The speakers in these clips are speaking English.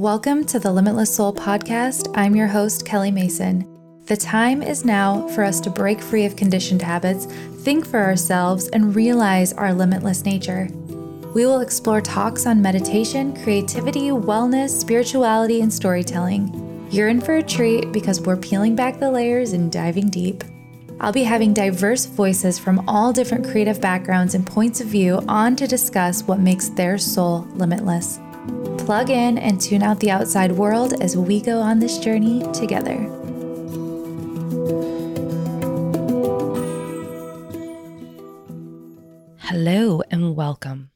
Welcome to the Limitless Soul podcast. I'm your host, Kelly Mason. The time is now for us to break free of conditioned habits, think for ourselves, and realize our limitless nature. We will explore talks on meditation, creativity, wellness, spirituality, and storytelling. You're in for a treat because we're peeling back the layers and diving deep. I'll be having diverse voices from all different creative backgrounds and points of view on to discuss what makes their soul limitless. Plug in and tune out the outside world as we go on this journey together. Hello and welcome.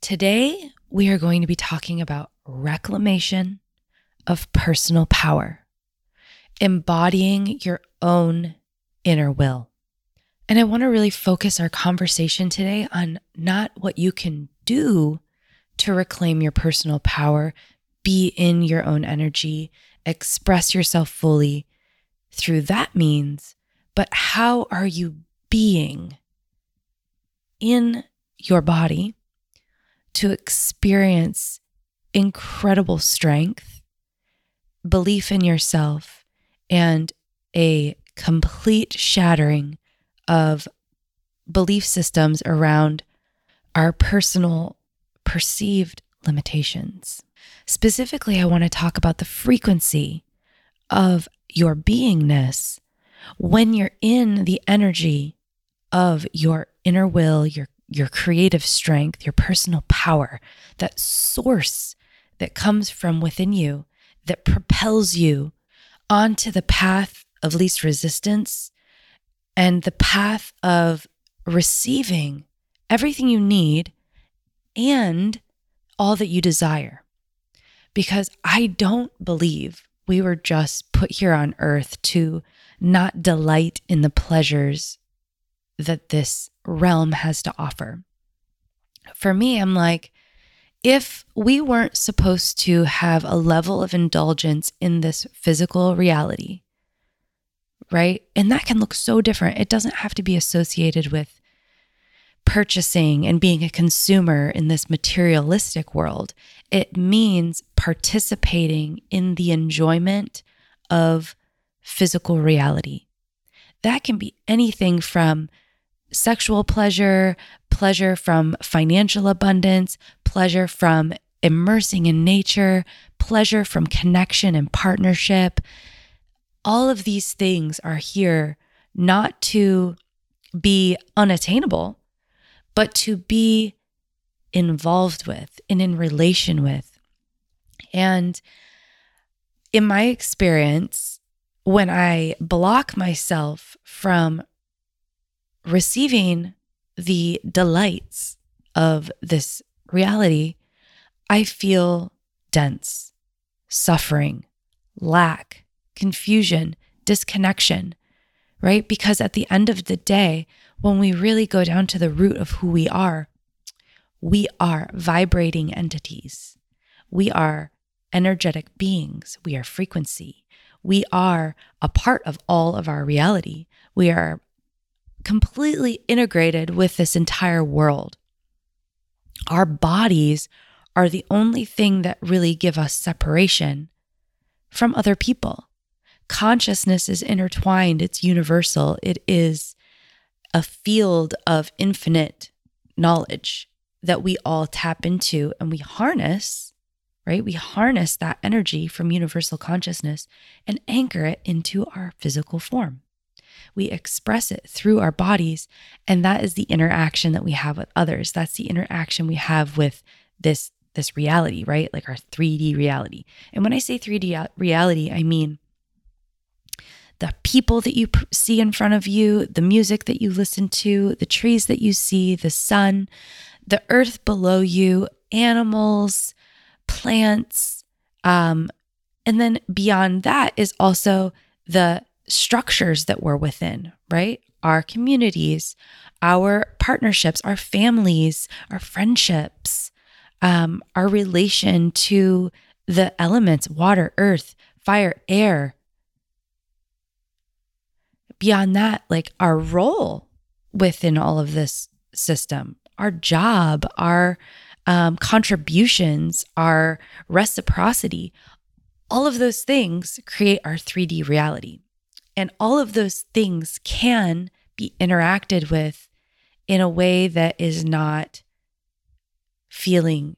Today, we are going to be talking about reclamation of personal power, embodying your own inner will. And I want to really focus our conversation today on not what you can do to reclaim your personal power, be in your own energy, express yourself fully through that means, but how are you being in your body to experience incredible strength, belief in yourself, and a complete shattering of belief systems around our personal perceived limitations. Specifically, I want to talk about the frequency of your beingness when you're in the energy of your inner will, your your creative strength, your personal power, that source that comes from within you that propels you onto the path of least resistance and the path of receiving everything you need and all that you desire. Because I don't believe we were just put here on earth to not delight in the pleasures that this realm has to offer. For me, I'm like, if we weren't supposed to have a level of indulgence in this physical reality, right? And that can look so different. It doesn't have to be associated with purchasing and being a consumer in this materialistic world. It means participating in the enjoyment of physical reality. That can be anything from sexual pleasure, pleasure from financial abundance, pleasure from immersing in nature, pleasure from connection and partnership. All of these things are here not to be unattainable, but to be involved with and in relation with. And in my experience, when I block myself from receiving the delights of this reality, I feel dense, suffering, lack, confusion, disconnection, right? Because at the end of the day, when we really go down to the root of who we are, we are vibrating entities. We are energetic beings. We are frequency. We are a part of all of our reality. We are completely integrated with this entire world. Our bodies are the only thing that really give us separation from other people. Consciousness is intertwined, it's universal, it is a field of infinite knowledge that we all tap into and we harness, right? We harness that energy from universal consciousness and anchor it into our physical form we express it through our bodies. And that is the interaction that we have with others. That's the interaction we have with this this reality, right? Like our 3D reality. And when I say 3D reality, I mean the people that you see in front of you, the music that you listen to, the trees that you see, the sun, the earth below you, animals, plants. Um, and then beyond that is also the structures that we're within, right? Our communities, our partnerships, our families, our friendships, um, our relation to the elements water, earth, fire, air. Beyond that, like our role within all of this system, our job, our um, contributions, our reciprocity, all of those things create our 3D reality. And all of those things can be interacted with in a way that is not feeling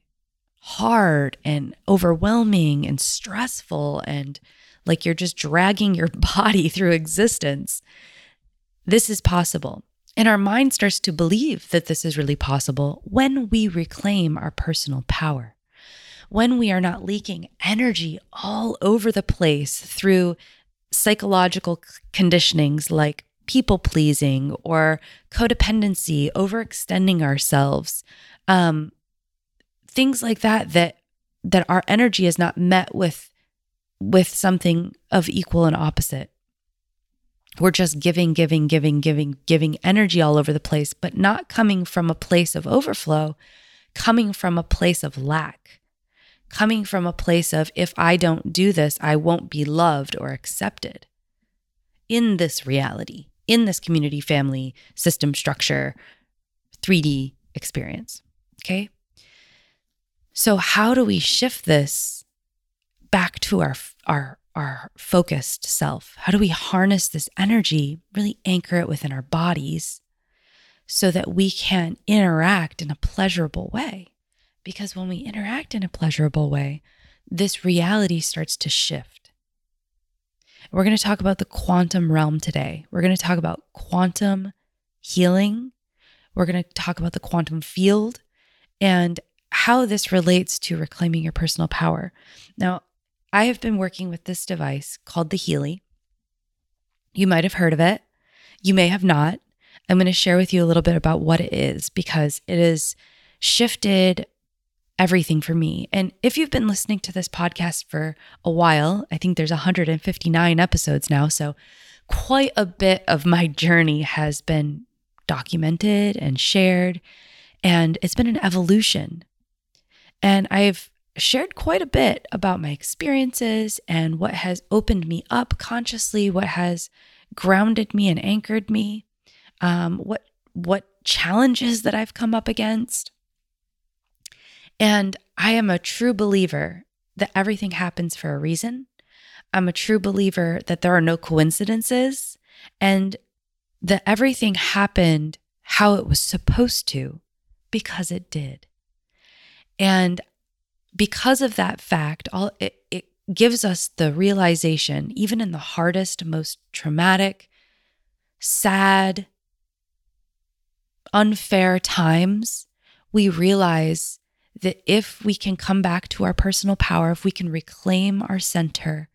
hard and overwhelming and stressful and like you're just dragging your body through existence. This is possible. And our mind starts to believe that this is really possible when we reclaim our personal power, when we are not leaking energy all over the place through psychological conditionings like people pleasing or codependency, overextending ourselves, um, things like that that that our energy is not met with with something of equal and opposite we're just giving, giving, giving, giving, giving energy all over the place, but not coming from a place of overflow, coming from a place of lack, coming from a place of, if I don't do this, I won't be loved or accepted in this reality, in this community, family, system structure, 3D experience. Okay. So, how do we shift this back to our, our our focused self? How do we harness this energy, really anchor it within our bodies so that we can interact in a pleasurable way? Because when we interact in a pleasurable way, this reality starts to shift. We're going to talk about the quantum realm today. We're going to talk about quantum healing. We're going to talk about the quantum field and how this relates to reclaiming your personal power. Now, I have been working with this device called the Healy. You might have heard of it. You may have not. I'm going to share with you a little bit about what it is because it has shifted everything for me. And if you've been listening to this podcast for a while, I think there's 159 episodes now. So quite a bit of my journey has been documented and shared. And it's been an evolution. And I've shared quite a bit about my experiences and what has opened me up consciously, what has grounded me and anchored me, um, what what challenges that I've come up against. And I am a true believer that everything happens for a reason. I'm a true believer that there are no coincidences and that everything happened how it was supposed to because it did. And because of that fact, all it, it gives us the realization, even in the hardest, most traumatic, sad, unfair times, we realize that if we can come back to our personal power, if we can reclaim our center,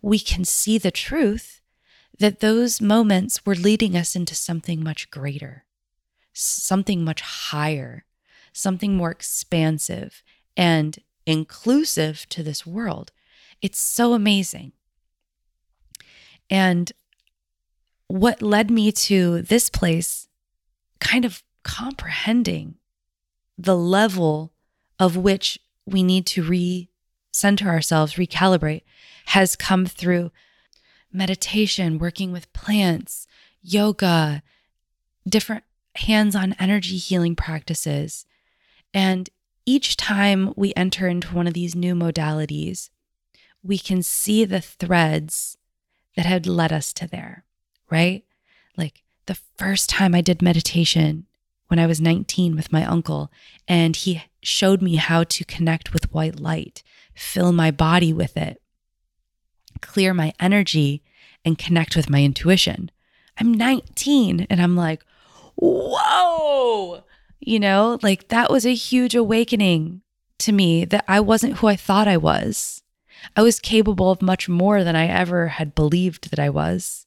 we can see the truth that those moments were leading us into something much greater, something much higher, something more expansive and inclusive to this world. It's so amazing. And what led me to this place, kind of comprehending the level of which we need to recenter ourselves, recalibrate, has come through meditation, working with plants, yoga, different hands on energy healing practices. And each time we enter into one of these new modalities, we can see the threads that had led us to there, right? Like the first time I did meditation when I was 19 with my uncle, and he showed me how to connect with white light, fill my body with it, clear my energy, and connect with my intuition. I'm 19 and I'm like, whoa, you know, like that was a huge awakening to me that I wasn't who I thought I was. I was capable of much more than I ever had believed that I was.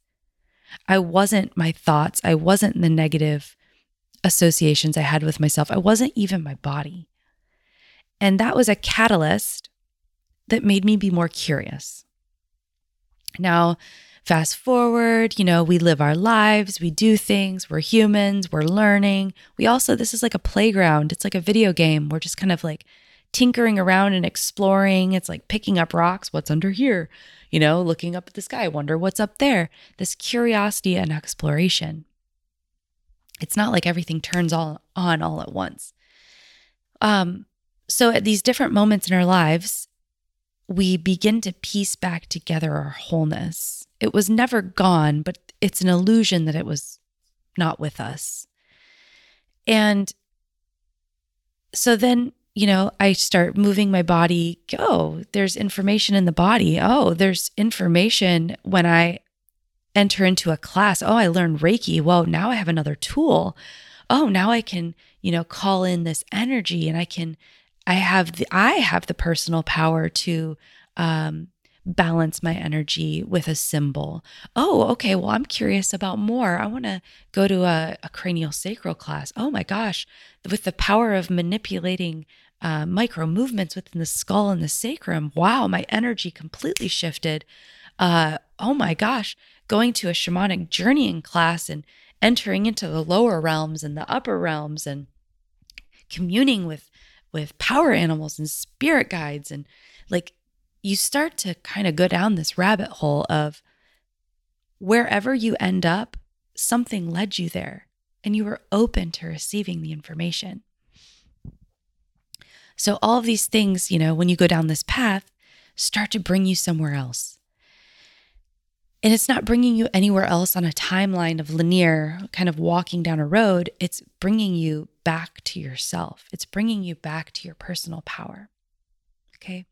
I wasn't my thoughts. I wasn't the negative associations I had with myself. I wasn't even my body. And that was a catalyst that made me be more curious. Now, Fast forward, you know, we live our lives, we do things, we're humans, we're learning. We also, this is like a playground, it's like a video game. We're just kind of like tinkering around and exploring. It's like picking up rocks, what's under here? You know, looking up at the sky, wonder what's up there. This curiosity and exploration. It's not like everything turns all on all at once. Um, so at these different moments in our lives, we begin to piece back together our wholeness. It was never gone, but it's an illusion that it was not with us. And so then, you know, I start moving my body. Oh, there's information in the body. Oh, there's information when I enter into a class. Oh, I learned Reiki. Well, now I have another tool. Oh, now I can, you know, call in this energy and I can I have the I have the personal power to um, balance my energy with a symbol. Oh, okay. Well, I'm curious about more. I want to go to a, a, cranial sacral class. Oh my gosh, with the power of manipulating uh, micro movements within the skull and the sacrum. Wow, my energy completely shifted. Uh, oh my gosh, going to a shamanic journeying class and entering into the lower realms and the upper realms and communing with with power animals and spirit guides and like you start to kind of go down this rabbit hole of wherever you end up something led you there and you were open to receiving the information so all of these things you know when you go down this path start to bring you somewhere else and it's not bringing you anywhere else on a timeline of linear kind of walking down a road it's bringing you back to yourself. It's bringing you back to your personal power. Okay?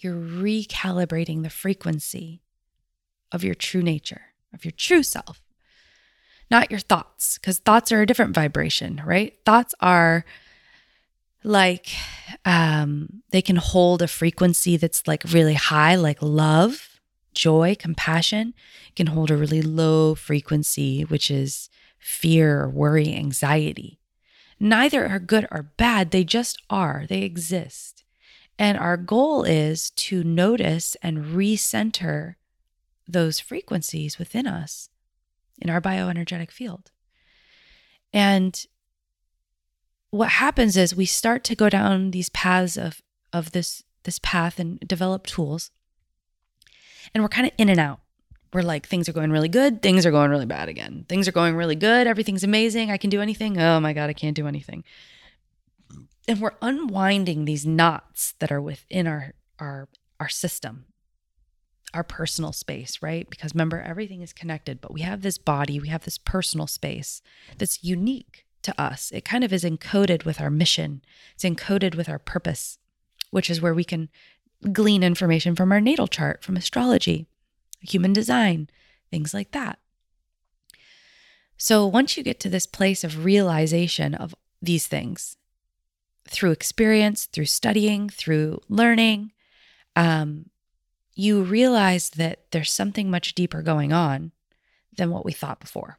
You're recalibrating the frequency of your true nature, of your true self, not your thoughts, because thoughts are a different vibration, right? Thoughts are like um, they can hold a frequency that's like really high, like love, joy, compassion. It can hold a really low frequency, which is fear, worry, anxiety. Neither are good or bad, they just are, they exist. And our goal is to notice and recenter those frequencies within us in our bioenergetic field. And what happens is we start to go down these paths of of this this path and develop tools and we're kind of in and out we're like things are going really good, things are going really bad again. Things are going really good, everything's amazing, I can do anything. Oh my god, I can't do anything. And we're unwinding these knots that are within our our our system. Our personal space, right? Because remember everything is connected, but we have this body, we have this personal space that's unique to us. It kind of is encoded with our mission. It's encoded with our purpose, which is where we can glean information from our natal chart, from astrology human design, things like that. So once you get to this place of realization of these things through experience, through studying, through learning, um, you realize that there's something much deeper going on than what we thought before.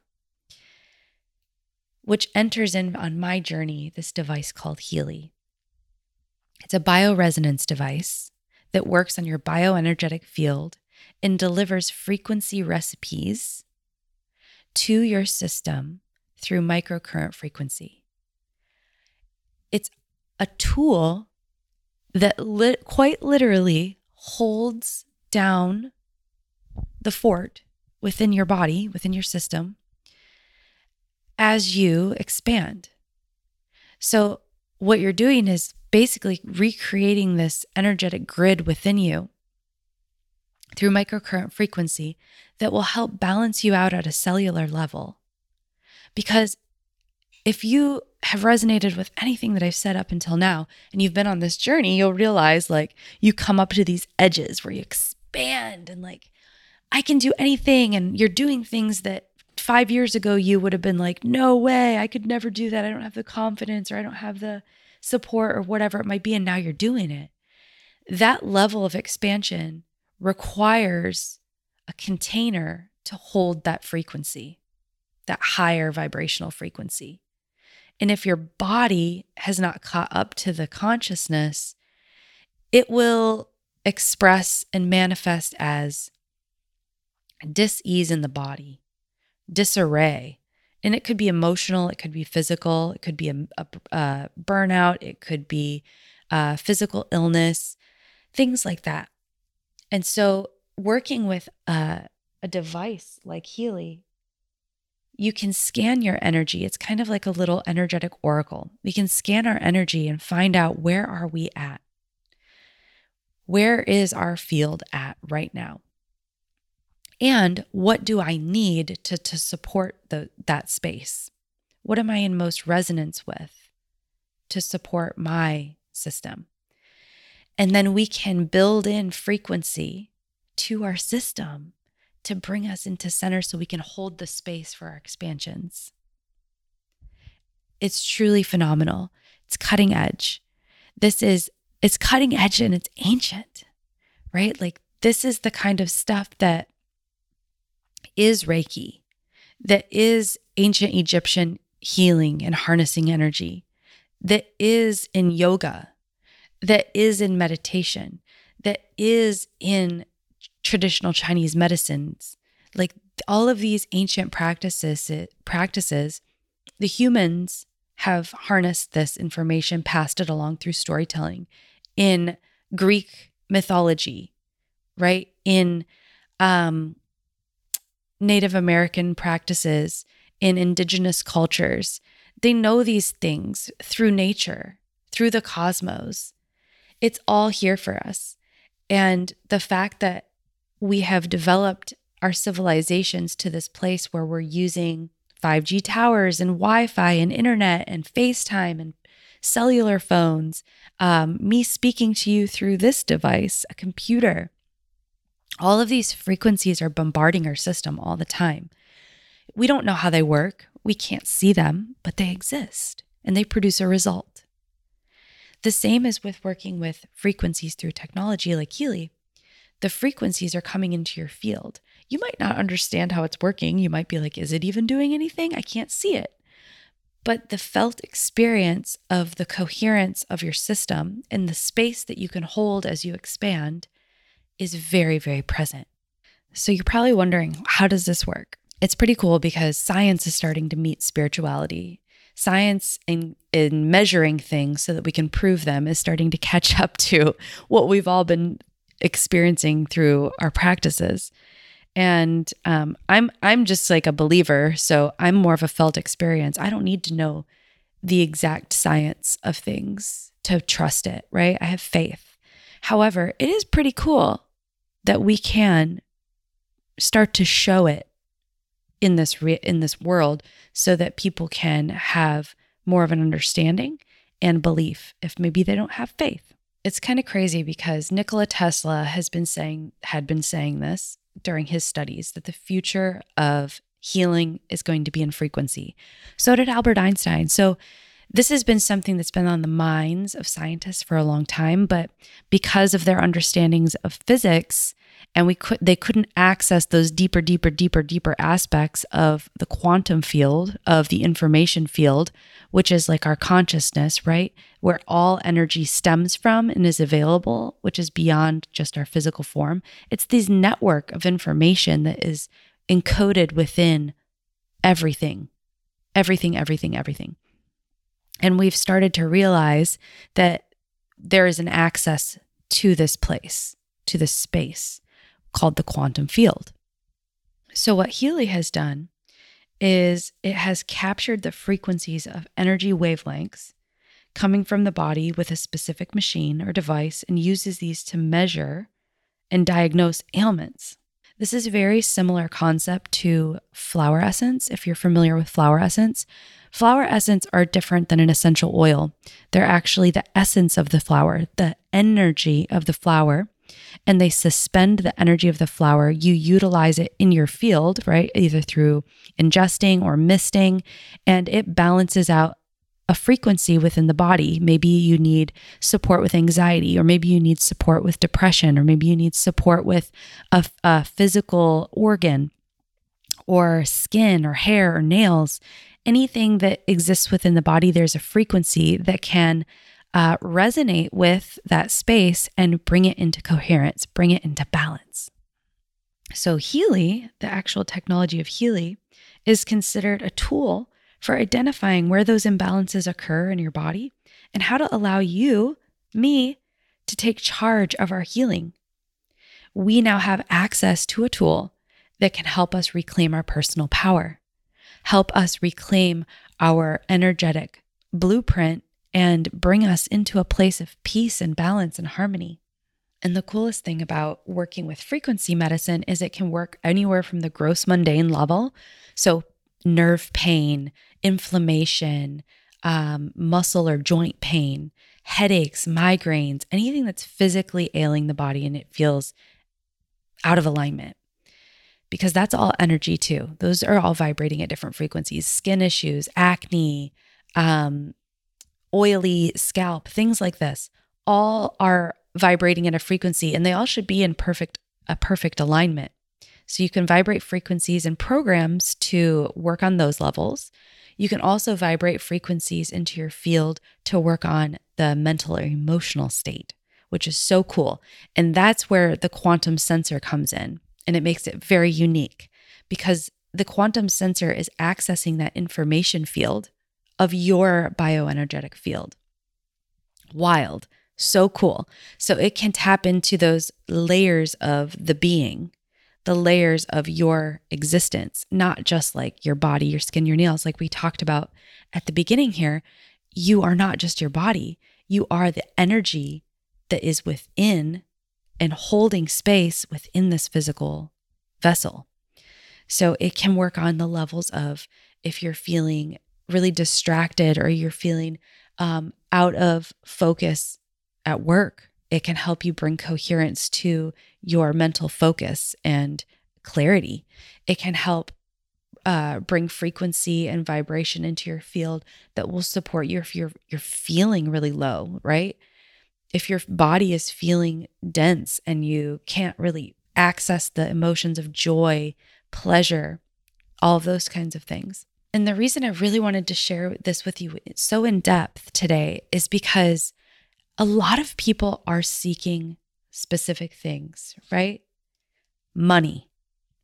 Which enters in on my journey this device called Healy. It's a bioresonance device that works on your bioenergetic field and delivers frequency recipes to your system through microcurrent frequency. It's a tool that li- quite literally holds down the fort within your body, within your system, as you expand. So, what you're doing is basically recreating this energetic grid within you through microcurrent frequency that will help balance you out at a cellular level. Because if you have resonated with anything that I've said up until now and you've been on this journey, you'll realize like you come up to these edges where you expand and like, I can do anything. And you're doing things that five years ago you would have been like, no way, I could never do that. I don't have the confidence or I don't have the support or whatever it might be. And now you're doing it. That level of expansion requires a container to hold that frequency, that higher vibrational frequency. And if your body has not caught up to the consciousness, it will express and manifest as dis-ease in the body, disarray. And it could be emotional, it could be physical, it could be a, a, a burnout, it could be uh, physical illness, things like that. And so, working with a, a device like Healy, you can scan your energy. It's kind of like a little energetic oracle. We can scan our energy and find out where are we at? Where is our field at right now? And what do I need to, to support the, that space? What am I in most resonance with to support my system? And then we can build in frequency to our system to bring us into center so we can hold the space for our expansions. It's truly phenomenal. It's cutting edge. This is, it's cutting edge and it's ancient, right? Like, this is the kind of stuff that is Reiki, that is ancient Egyptian healing and harnessing energy, that is in yoga, that is in meditation, that is in traditional Chinese medicines, like all of these ancient practices, practices, the humans have harnessed this information, passed it along through storytelling in Greek mythology, right? In um, Native American practices, in indigenous cultures. They know these things through nature, through the cosmos. It's all here for us. And the fact that we have developed our civilizations to this place where we're using 5G towers and Wi Fi and internet and FaceTime and cellular phones, um, me speaking to you through this device, a computer. All of these frequencies are bombarding our system all the time. We don't know how they work, we can't see them, but they exist and they produce a result. The same is with working with frequencies through technology like Healy the frequencies are coming into your field. You might not understand how it's working. You might be like, is it even doing anything? I can't see it. But the felt experience of the coherence of your system and the space that you can hold as you expand is very, very present. So you're probably wondering, how does this work? It's pretty cool because science is starting to meet spirituality. Science in, in measuring things so that we can prove them is starting to catch up to what we've all been experiencing through our practices. And um, I'm I'm just like a believer, so I'm more of a felt experience. I don't need to know the exact science of things to trust it, right? I have faith. However, it is pretty cool that we can start to show it in this re- in this world so that people can have more of an understanding and belief if maybe they don't have faith it's kind of crazy because Nikola Tesla has been saying had been saying this during his studies that the future of healing is going to be in frequency. So did Albert Einstein. So this has been something that's been on the minds of scientists for a long time, but because of their understandings of physics and we could they couldn't access those deeper deeper deeper deeper aspects of the quantum field of the information field which is like our consciousness right? Where all energy stems from and is available which is beyond just our physical form. It's this network of information that is encoded within everything everything everything everything. And we've started to realize that there is an access to this place to this space called the quantum field. So, what Healy has done is it has captured the frequencies of energy wavelengths coming from the body with a specific machine or device and uses these to measure and diagnose ailments. This is a very similar concept to flower essence. If you're familiar with flower essence, flower essence are different than an essential oil. They're actually the essence of the flower, the energy of the flower and they suspend the energy of the flower, you utilize it in your field, right? Either through ingesting or misting, and it balances out a frequency within the body. Maybe you need support with anxiety, or maybe you need support with depression, or maybe you need support with a, a physical organ, or skin, or hair, or nails. Anything that exists within the body, there's a frequency that can uh, resonate with that space and bring it into coherence, bring it into balance. So, Healy, the actual technology of Healy, is considered a tool for identifying where those imbalances occur in your body and how to allow you, me, to take charge of our healing. We now have access to a tool that can help us reclaim our personal power. help us reclaim our energetic blueprint and bring us into a place of peace and balance and harmony. And the coolest thing about working with frequency medicine is it can work anywhere from the gross mundane level. So, nerve pain, inflammation, um, muscle or joint pain, headaches, migraines, anything that's physically ailing the body and it feels out of alignment. Because that's all energy too. Those are all vibrating at different frequencies. Skin issues, acne, um, oily scalp, things like this, all are vibrating at a frequency and they all should be in perfect a perfect alignment. So you can vibrate frequencies and programs to work on those levels. You can also vibrate frequencies into your field to work on the mental or emotional state, which is so cool. And that's where the quantum sensor comes in. And it makes it very unique because the quantum sensor is accessing that information field of your bioenergetic field. Wild, so cool. So it can tap into those layers of the being, the layers of your existence, not just like your body, your skin, your nails, like we talked about at the beginning here. You are not just your body, you are the energy that is within and holding space within this physical vessel. So it can work on the levels of if you're feeling really distracted or you're feeling um, out of focus at work, it can help you bring coherence to your mental focus and clarity. It can help uh, bring frequency and vibration into your field that will support you if you're you're feeling really low, right? If your body is feeling dense and you can't really access the emotions of joy, pleasure, all of those kinds of things. And the reason I really wanted to share this with you so in depth today is because a lot of people are seeking specific things, right? Money,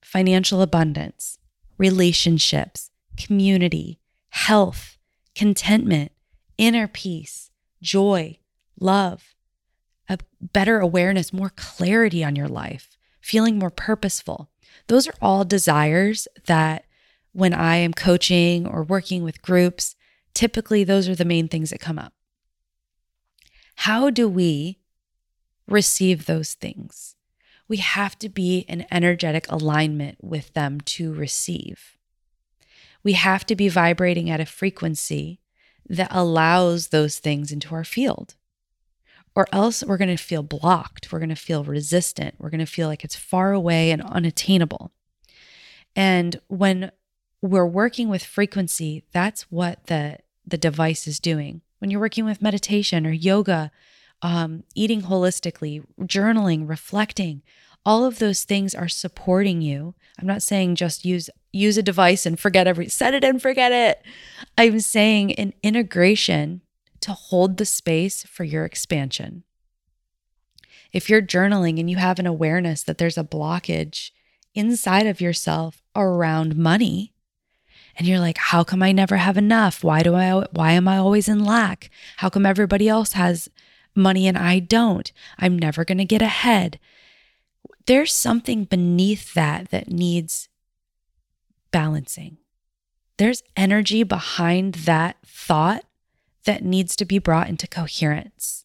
financial abundance, relationships, community, health, contentment, inner peace, joy, love, a better awareness, more clarity on your life, feeling more purposeful. Those are all desires that when I am coaching or working with groups, typically those are the main things that come up. How do we receive those things? We have to be in energetic alignment with them to receive. We have to be vibrating at a frequency that allows those things into our field. Or else we're going to feel blocked. We're going to feel resistant. We're going to feel like it's far away and unattainable. And when we're working with frequency, that's what the the device is doing. When you're working with meditation or yoga, um, eating holistically, journaling, reflecting, all of those things are supporting you. I'm not saying just use use a device and forget every set it and forget it. I'm saying an integration to hold the space for your expansion. If you're journaling and you have an awareness that there's a blockage inside of yourself around money, and you're like how come i never have enough? Why do i why am i always in lack? How come everybody else has money and i don't? I'm never going to get ahead. There's something beneath that that needs balancing. There's energy behind that thought that needs to be brought into coherence.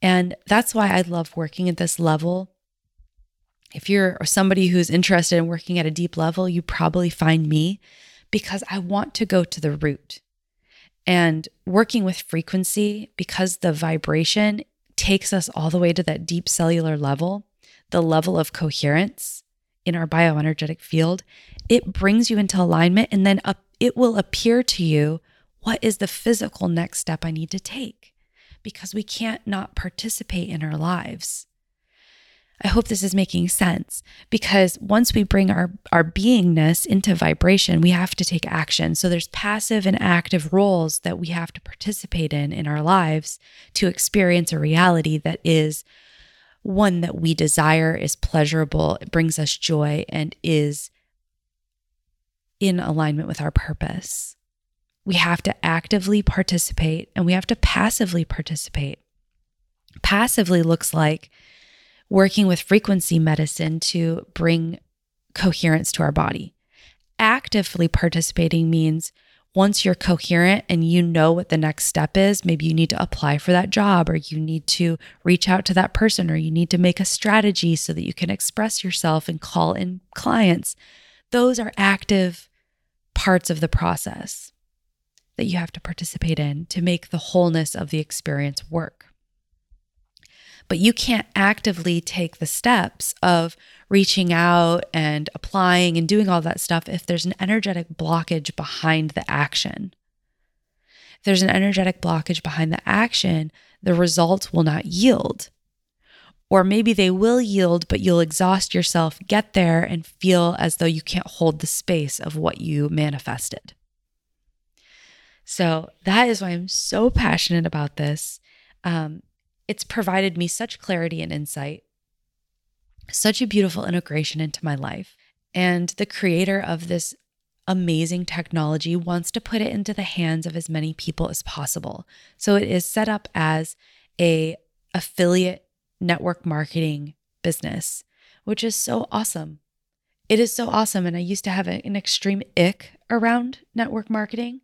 And that's why i love working at this level. If you're somebody who's interested in working at a deep level, you probably find me because I want to go to the root. And working with frequency, because the vibration takes us all the way to that deep cellular level, the level of coherence in our bioenergetic field, it brings you into alignment and then it will appear to you what is the physical next step I need to take because we can't not participate in our lives. I hope this is making sense because once we bring our, our beingness into vibration, we have to take action. So there's passive and active roles that we have to participate in in our lives to experience a reality that is one that we desire, is pleasurable, it brings us joy, and is in alignment with our purpose. We have to actively participate and we have to passively participate. Passively looks like working with frequency medicine to bring coherence to our body. actively participating means once you're coherent and you know what the next step is, maybe you need to apply for that job or you need to reach out to that person or you need to make a strategy so that you can express yourself and call in clients. Those are active parts of the process that you have to participate in to make the wholeness of the experience work. But you can't actively take the steps of reaching out and applying and doing all that stuff if there's an energetic blockage behind the action. If there's an energetic blockage behind the action, the results will not yield. Or maybe they will yield, but you'll exhaust yourself, get there, and feel as though you can't hold the space of what you manifested. So that is why I'm so passionate about this. Um, it's provided me such clarity and insight, such a beautiful integration into my life. And the creator of this amazing technology wants to put it into the hands of as many people as possible. So it is set up as a affiliate network marketing business, which is so awesome. It is so awesome and I used to have an extreme ick around network marketing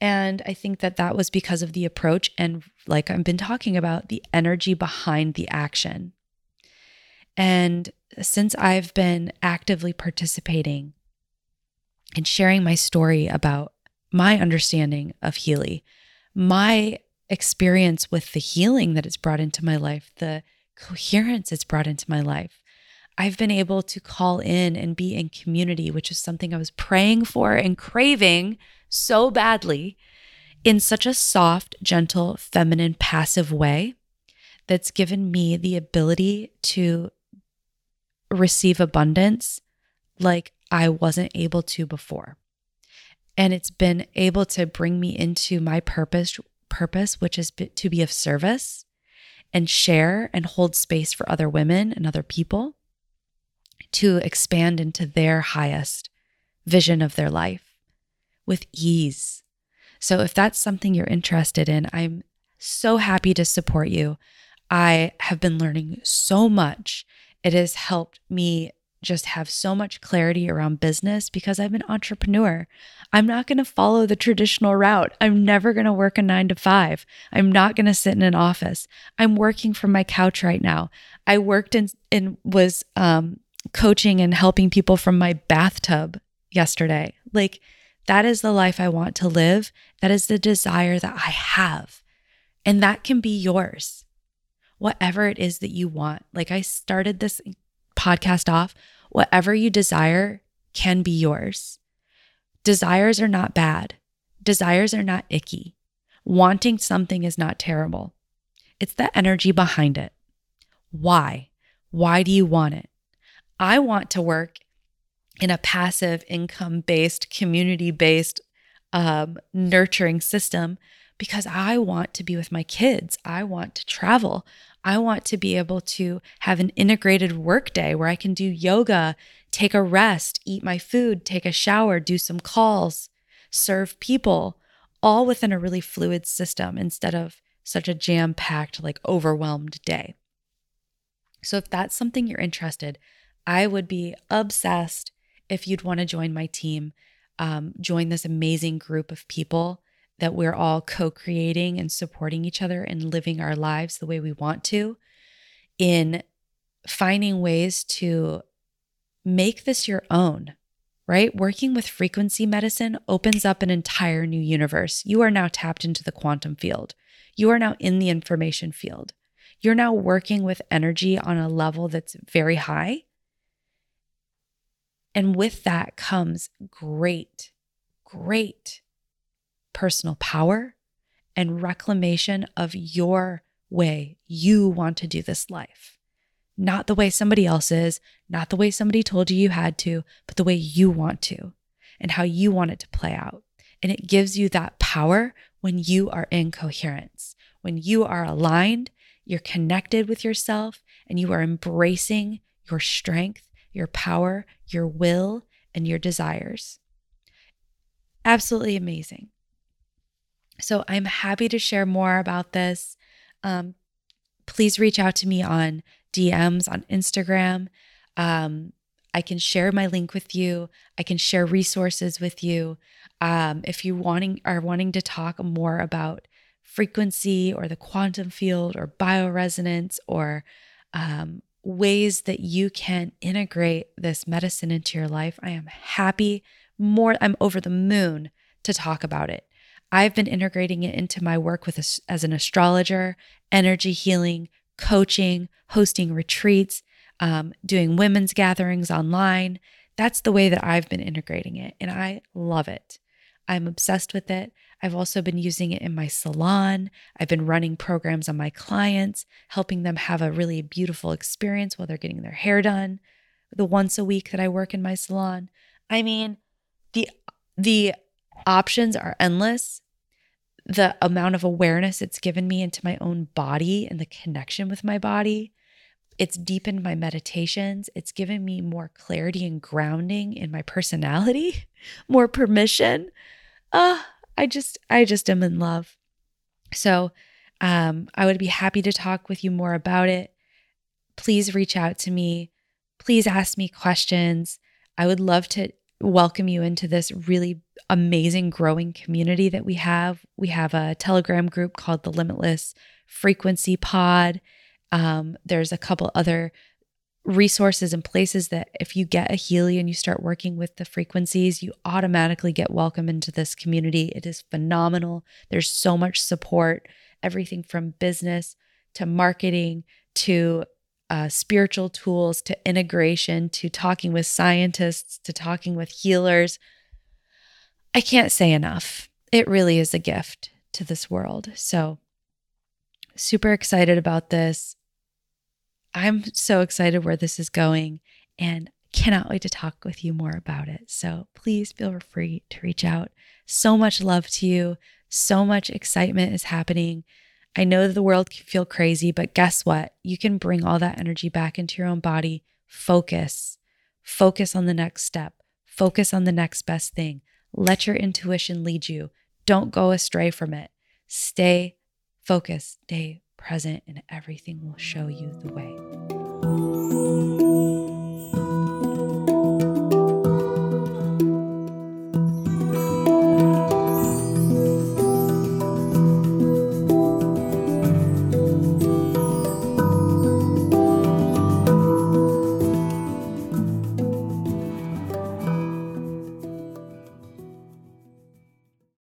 and I think that that was because of the approach and, like I've been talking about, the energy behind the action. And since I've been actively participating and sharing my story about my understanding of Healy, my experience with the healing that it's brought into my life, the coherence it's brought into my life, I've been able to call in and be in community, which is something I was praying for and craving so badly in such a soft, gentle, feminine, passive way that's given me the ability to receive abundance like I wasn't able to before. And it's been able to bring me into my purpose purpose which is to be of service and share and hold space for other women and other people to expand into their highest vision of their life with ease. So, if that's something you're interested in, I'm so happy to support you. I have been learning so much. It has helped me just have so much clarity around business because I'm an entrepreneur. I'm not going to follow the traditional route. I'm never going to work a nine to five. I'm not going to sit in an office. I'm working from my couch right now. I worked in and was um, coaching and helping people from my bathtub yesterday. Like, that is the life I want to live. That is the desire that I have. And that can be yours, whatever it is that you want. Like I started this podcast off, whatever you desire can be yours. Desires are not bad, desires are not icky. Wanting something is not terrible. It's the energy behind it. Why? Why do you want it? I want to work in a passive income based, community based, um, nurturing system because I want to be with my kids. I want to travel. I want to be able to have an integrated work day where I can do yoga, take a rest, eat my food, take a shower, do some calls, serve people, all within a really fluid system instead of such a jam packed, like overwhelmed day. So, if that's something you're interested, I would be obsessed if you'd want to join my team, um, join this amazing group of people that we're all co creating and supporting each other and living our lives the way we want to, in finding ways to make this your own, right? Working with frequency medicine opens up an entire new universe. You are now tapped into the quantum field, you are now in the information field. You're now working with energy on a level that's very high and with that comes great, great personal power and reclamation of your way you want to do this life. Not the way somebody else is, not the way somebody told you you had to, but the way you want to and how you want it to play out. And it gives you that power when you are in coherence, when you are aligned, you're connected with yourself, and you are embracing your strength your power, your will, and your desires. Absolutely amazing. So I'm happy to share more about this. Um, please reach out to me on DMs on Instagram. Um, I can share my link with you. I can share resources with you. Um, if you wanting are wanting to talk more about frequency or the quantum field or bioresonance or um, ways that you can integrate this medicine into your life, I am happy. More, I'm over the moon to talk about it. I've been integrating it into my work with a, as an astrologer, energy healing, coaching, hosting retreats, um, doing women's gatherings online. That's the way that I've been integrating it, and I love it. I'm obsessed with it. I've also been using it in my salon. I've been running programs on my clients, helping them have a really beautiful experience while they're getting their hair done. The once a week that I work in my salon. I mean, the the options are endless. The amount of awareness it's given me into my own body and the connection with my body. It's deepened my meditations. It's given me more clarity and grounding in my personality, more permission. Uh, I just I just am in love. So, um I would be happy to talk with you more about it. Please reach out to me. Please ask me questions. I would love to welcome you into this really amazing growing community that we have. We have a Telegram group called the Limitless Frequency Pod. Um, there's a couple other resources and places that if you get a Healy and you start working with the frequencies, you automatically get welcome into this community. It is phenomenal. There's so much support, everything from business to marketing to uh, spiritual tools to integration to talking with scientists to talking with healers. I can't say enough. It really is a gift to this world. So, super excited about this. I'm so excited where this is going and cannot wait to talk with you more about it. So, please feel free to reach out. So much love to you. So much excitement is happening. I know that the world can feel crazy, but guess what? You can bring all that energy back into your own body. Focus. Focus on the next step. Focus on the next best thing. Let your intuition lead you. Don't go astray from it. Stay focused, stay present, and everything will show you the way.